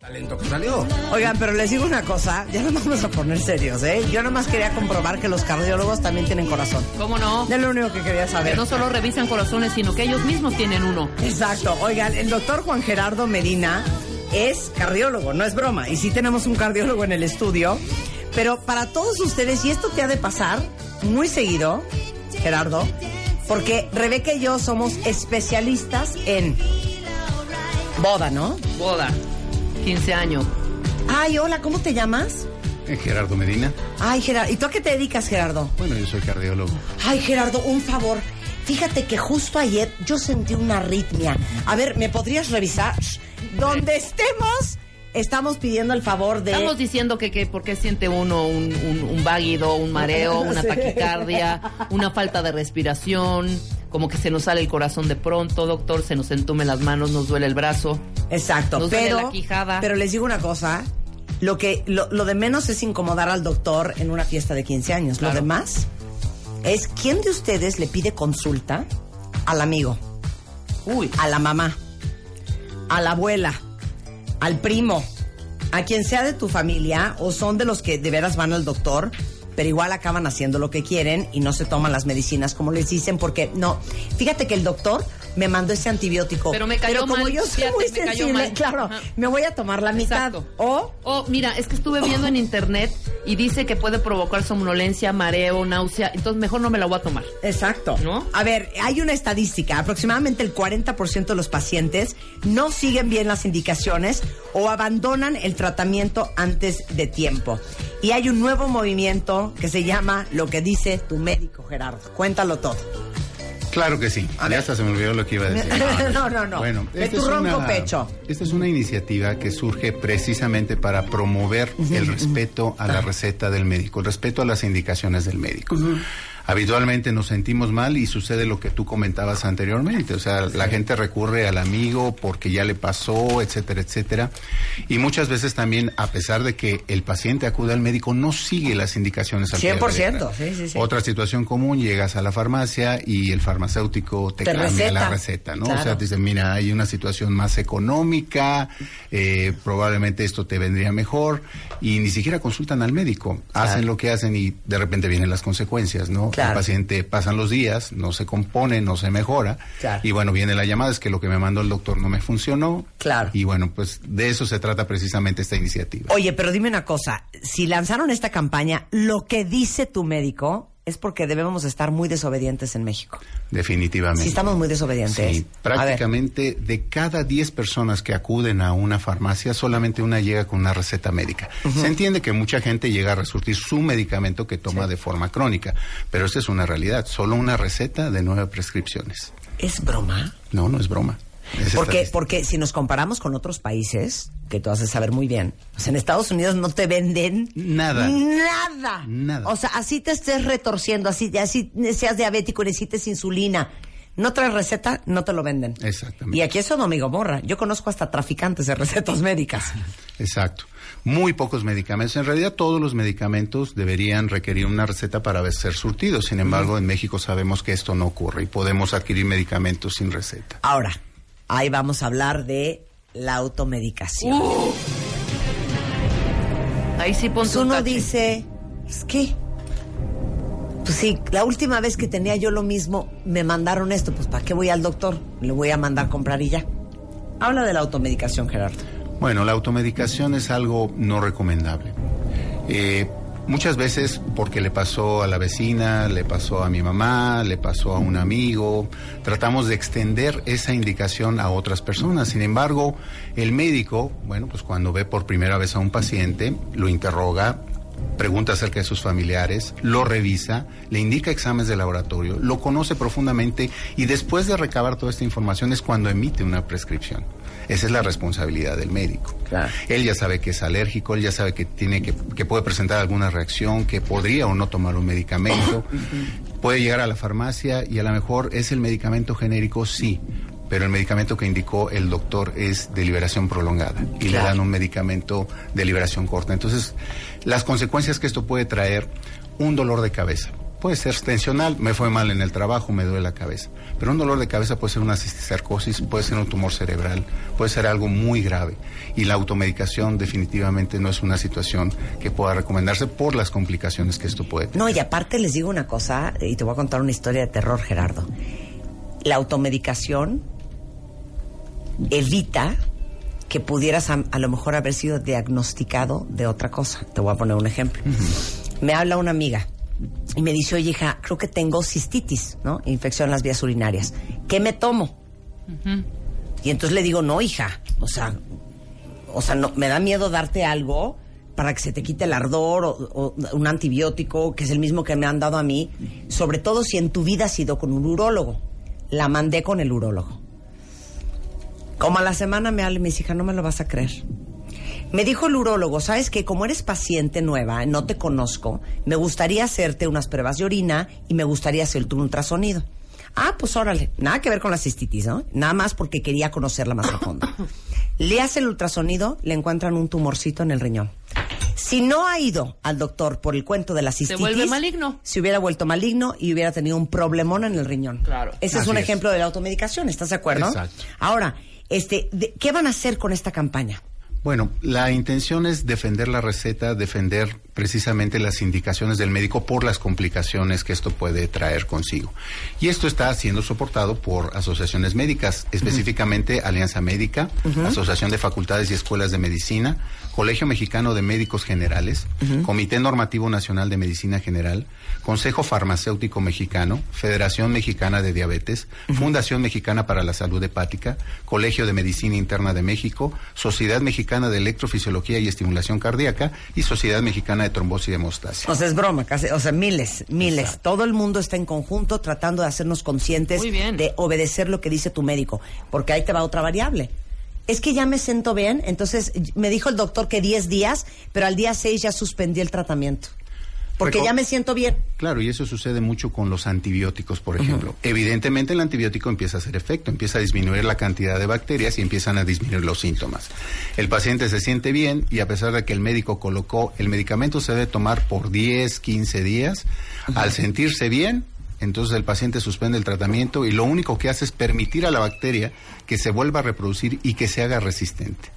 Talento que salió. Oigan, pero les digo una cosa, ya nos vamos a poner serios, ¿eh? Yo nomás quería comprobar que los cardiólogos también tienen corazón. ¿Cómo no? Es lo único que quería Que saber. no solo revisan corazones, sino que ellos mismos tienen uno. Exacto. Oigan, el doctor Juan Gerardo Medina es cardiólogo, no es broma. Y sí tenemos un cardiólogo en el estudio. Pero para todos ustedes, y esto te ha de pasar muy seguido, Gerardo, porque Rebeca y yo somos especialistas en boda, ¿no? Boda. 15 años. Ay, hola, ¿cómo te llamas? Eh, Gerardo Medina. Ay, Gerardo. ¿Y tú a qué te dedicas, Gerardo? Bueno, yo soy cardiólogo. Ay, Gerardo, un favor. Fíjate que justo ayer yo sentí una arritmia. A ver, ¿me podrías revisar? Donde estemos, estamos pidiendo el favor de... Estamos diciendo que, que por qué siente uno un, un, un váguido, un mareo, una taquicardia, una falta de respiración, como que se nos sale el corazón de pronto, doctor, se nos entumen las manos, nos duele el brazo. Exacto, Nos duele pero, la quijada. pero les digo una cosa. Lo, que, lo, lo de menos es incomodar al doctor en una fiesta de 15 años. Lo demás es quién de ustedes le pide consulta al amigo, Uy, a la mamá, a la abuela, al primo, a quien sea de tu familia o son de los que de veras van al doctor, pero igual acaban haciendo lo que quieren y no se toman las medicinas como les dicen porque no. Fíjate que el doctor me mandó ese antibiótico. Pero me cayó como mal, yo soy fíjate, muy sensible, claro, Ajá. me voy a tomar la mitad. Exacto. O Oh, mira, es que estuve viendo en internet y dice que puede provocar somnolencia, mareo, náusea, entonces mejor no me la voy a tomar. Exacto. ¿No? A ver, hay una estadística, aproximadamente el 40% de los pacientes no siguen bien las indicaciones o abandonan el tratamiento antes de tiempo. Y hay un nuevo movimiento que se llama Lo que dice tu médico, Gerardo. Cuéntalo todo. Claro que sí. Ya hasta se me olvidó lo que iba a decir. No, no, no. Bueno, De tu es ronco una- pecho. Esta es una iniciativa que surge precisamente para promover el respeto a la receta del médico, el respeto a las indicaciones del médico. Habitualmente nos sentimos mal y sucede lo que tú comentabas anteriormente, o sea, la gente recurre al amigo porque ya le pasó, etcétera, etcétera. Y muchas veces también, a pesar de que el paciente acude al médico, no sigue las indicaciones al pie de la 100%, letra. sí, sí, sí. Otra situación común, llegas a la farmacia y el farmacéutico te, Te cambia receta. la receta, ¿no? O sea, te dice, mira, hay una situación más económica, eh, probablemente esto te vendría mejor, y ni siquiera consultan al médico. Hacen lo que hacen y de repente vienen las consecuencias, ¿no? Claro. El paciente pasan los días, no se compone, no se mejora, Claro. y bueno, viene la llamada, es que lo que me mandó el doctor no me funcionó. Claro. Y bueno, pues de eso se trata precisamente esta iniciativa. Oye, pero dime una cosa, si lanzaron esta campaña, lo que dice tu médico es porque debemos estar muy desobedientes en México. Definitivamente. Sí, estamos muy desobedientes. Sí, prácticamente de cada 10 personas que acuden a una farmacia, solamente una llega con una receta médica. Se entiende que mucha gente llega a resurtir su medicamento que toma de forma crónica, pero esa es una realidad, solo una receta de nueve prescripciones. ¿Es broma? No, no es broma. Porque, porque si nos comparamos con otros países, que tú has de saber muy bien, sea, en Estados Unidos no te venden Nada. Nada. Nada. O sea, así te estés retorciendo, así, así seas diabético y necesites insulina. No traes receta, no te lo venden. Exactamente. Y aquí es Sodoma y Gomorra. Yo conozco hasta traficantes de recetas médicas. Exacto. Muy pocos medicamentos. En realidad todos los medicamentos deberían requerir una receta para ser surtidos. Sin embargo, en México sabemos que esto no ocurre y podemos adquirir medicamentos sin receta. Ahora, ahí vamos a hablar de la automedicación. Uh, ahí sí pon Pues uno tache. dice, es que, pues sí, la última vez que tenía yo lo mismo, me mandaron esto, pues ¿para qué voy al doctor? Le voy a mandar comprar y ya. Habla de la automedicación, Gerardo. Bueno, la automedicación es algo no recomendable. Eh, muchas veces porque le pasó a la vecina, le pasó a mi mamá, le pasó a un amigo, tratamos de extender esa indicación a otras personas. Sin embargo, el médico, bueno, pues cuando ve por primera vez a un paciente, lo interroga, pregunta acerca de sus familiares, lo revisa, le indica exámenes de laboratorio, lo conoce profundamente y después de recabar toda esta información es cuando emite una prescripción. Esa es la responsabilidad del médico. Claro. Él ya sabe que es alérgico, él ya sabe que tiene que, que puede presentar alguna reacción, que podría o no tomar un medicamento. puede llegar a la farmacia y a lo mejor es el medicamento genérico, sí, pero el medicamento que indicó el doctor es de liberación prolongada y le dan un medicamento de liberación corta. Entonces, las consecuencias que esto puede traer, un dolor de cabeza. Puede ser tensional, me fue mal en el trabajo, me duele la cabeza. Pero un dolor de cabeza puede ser una cisticercosis, puede ser un tumor cerebral, puede ser algo muy grave. Y la automedicación definitivamente no es una situación que pueda recomendarse por las complicaciones que esto puede tener. No, y aparte les digo una cosa, y te voy a contar una historia de terror, Gerardo. La automedicación evita que pudieras a, a lo mejor haber sido diagnosticado de otra cosa. Te voy a poner un ejemplo. Me habla una amiga y me dice, oye hija, creo que tengo cistitis, ¿no? Infección en las vías urinarias. ¿Qué me tomo? Y entonces le digo, no, hija, o sea, o sea, no, me da miedo darte algo para que se te quite el ardor o, o un antibiótico, que es el mismo que me han dado a mí, sobre todo si en tu vida has ido con un urólogo. La mandé con el urólogo. Como a la semana me habla y me dice, hija, no me lo vas a creer. Me dijo el urólogo, ¿sabes que Como eres paciente nueva, no te conozco, me gustaría hacerte unas pruebas de orina y me gustaría hacerte un ultrasonido. Ah, pues órale, nada que ver con la cistitis, ¿no? Nada más porque quería conocerla más a fondo. Le hace el ultrasonido, le encuentran un tumorcito en el riñón. Si no ha ido al doctor por el cuento de la cistitis, vuelve maligno. se hubiera vuelto maligno y hubiera tenido un problemón en el riñón. Claro. Ese es un es. ejemplo de la automedicación, ¿estás de acuerdo? Exacto. Ahora, este, de- ¿qué van a hacer con esta campaña? Bueno, la intención es defender la receta, defender precisamente las indicaciones del médico por las complicaciones que esto puede traer consigo. Y esto está siendo soportado por asociaciones médicas, específicamente Alianza Médica, Asociación de Facultades y Escuelas de Medicina, Colegio Mexicano de Médicos Generales, Comité Normativo Nacional de Medicina General, Consejo Farmacéutico Mexicano, Federación Mexicana de Diabetes, Fundación Mexicana para la Salud Hepática, Colegio de Medicina Interna de México, Sociedad Mexicana de Electrofisiología y Estimulación Cardíaca y Sociedad Mexicana de Trombosis y Hemostasia. O sea, es broma, casi, o sea, miles, miles. Todo el mundo está en conjunto tratando de hacernos conscientes de obedecer lo que dice tu médico, porque ahí te va otra variable. Es que ya me siento bien, entonces me dijo el doctor que 10 días, pero al día 6 ya suspendí el tratamiento. Porque Reco- ya me siento bien. Claro, y eso sucede mucho con los antibióticos, por ejemplo. Evidentemente el antibiótico empieza a hacer efecto, empieza a disminuir la cantidad de bacterias y empiezan a disminuir los síntomas. El paciente se siente bien y a pesar de que el médico colocó el medicamento se debe tomar por 10, 15 días, al sentirse bien, entonces el paciente suspende el tratamiento y lo único que hace es permitir a la bacteria que se vuelva a reproducir y que se haga resistente.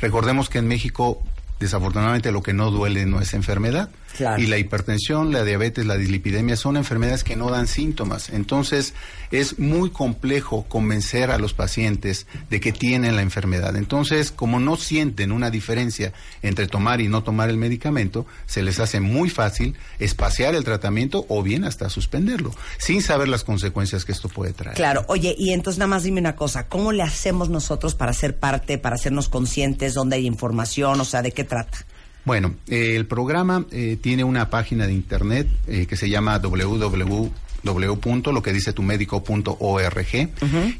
Recordemos que en México desafortunadamente lo que no duele no es enfermedad. Claro. Y la hipertensión, la diabetes, la dislipidemia son enfermedades que no dan síntomas. Entonces, es muy complejo convencer a los pacientes de que tienen la enfermedad. Entonces, como no sienten una diferencia entre tomar y no tomar el medicamento, se les hace muy fácil espaciar el tratamiento o bien hasta suspenderlo, sin saber las consecuencias que esto puede traer. Claro, oye, y entonces nada más dime una cosa, ¿cómo le hacemos nosotros para ser parte, para hacernos conscientes, dónde hay información, o sea, de qué trata? Bueno, eh, el programa eh, tiene una página de internet eh, que se llama www.loquedicetumédico.org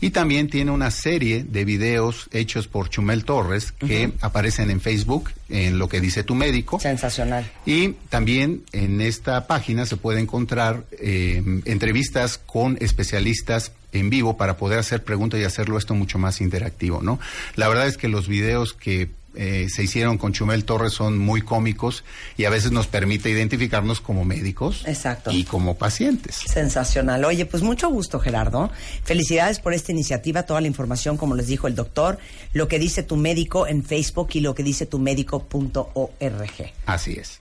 y también tiene una serie de videos hechos por Chumel Torres que aparecen en Facebook en lo que dice tu médico. Sensacional. Y también en esta página se puede encontrar eh, entrevistas con especialistas en vivo para poder hacer preguntas y hacerlo esto mucho más interactivo, ¿no? La verdad es que los videos que eh, se hicieron con Chumel Torres son muy cómicos y a veces nos permite identificarnos como médicos Exacto. y como pacientes. Sensacional. Oye, pues mucho gusto, Gerardo. Felicidades por esta iniciativa. Toda la información, como les dijo el doctor, lo que dice tu médico en Facebook y lo que dice tu médico.org. Así es.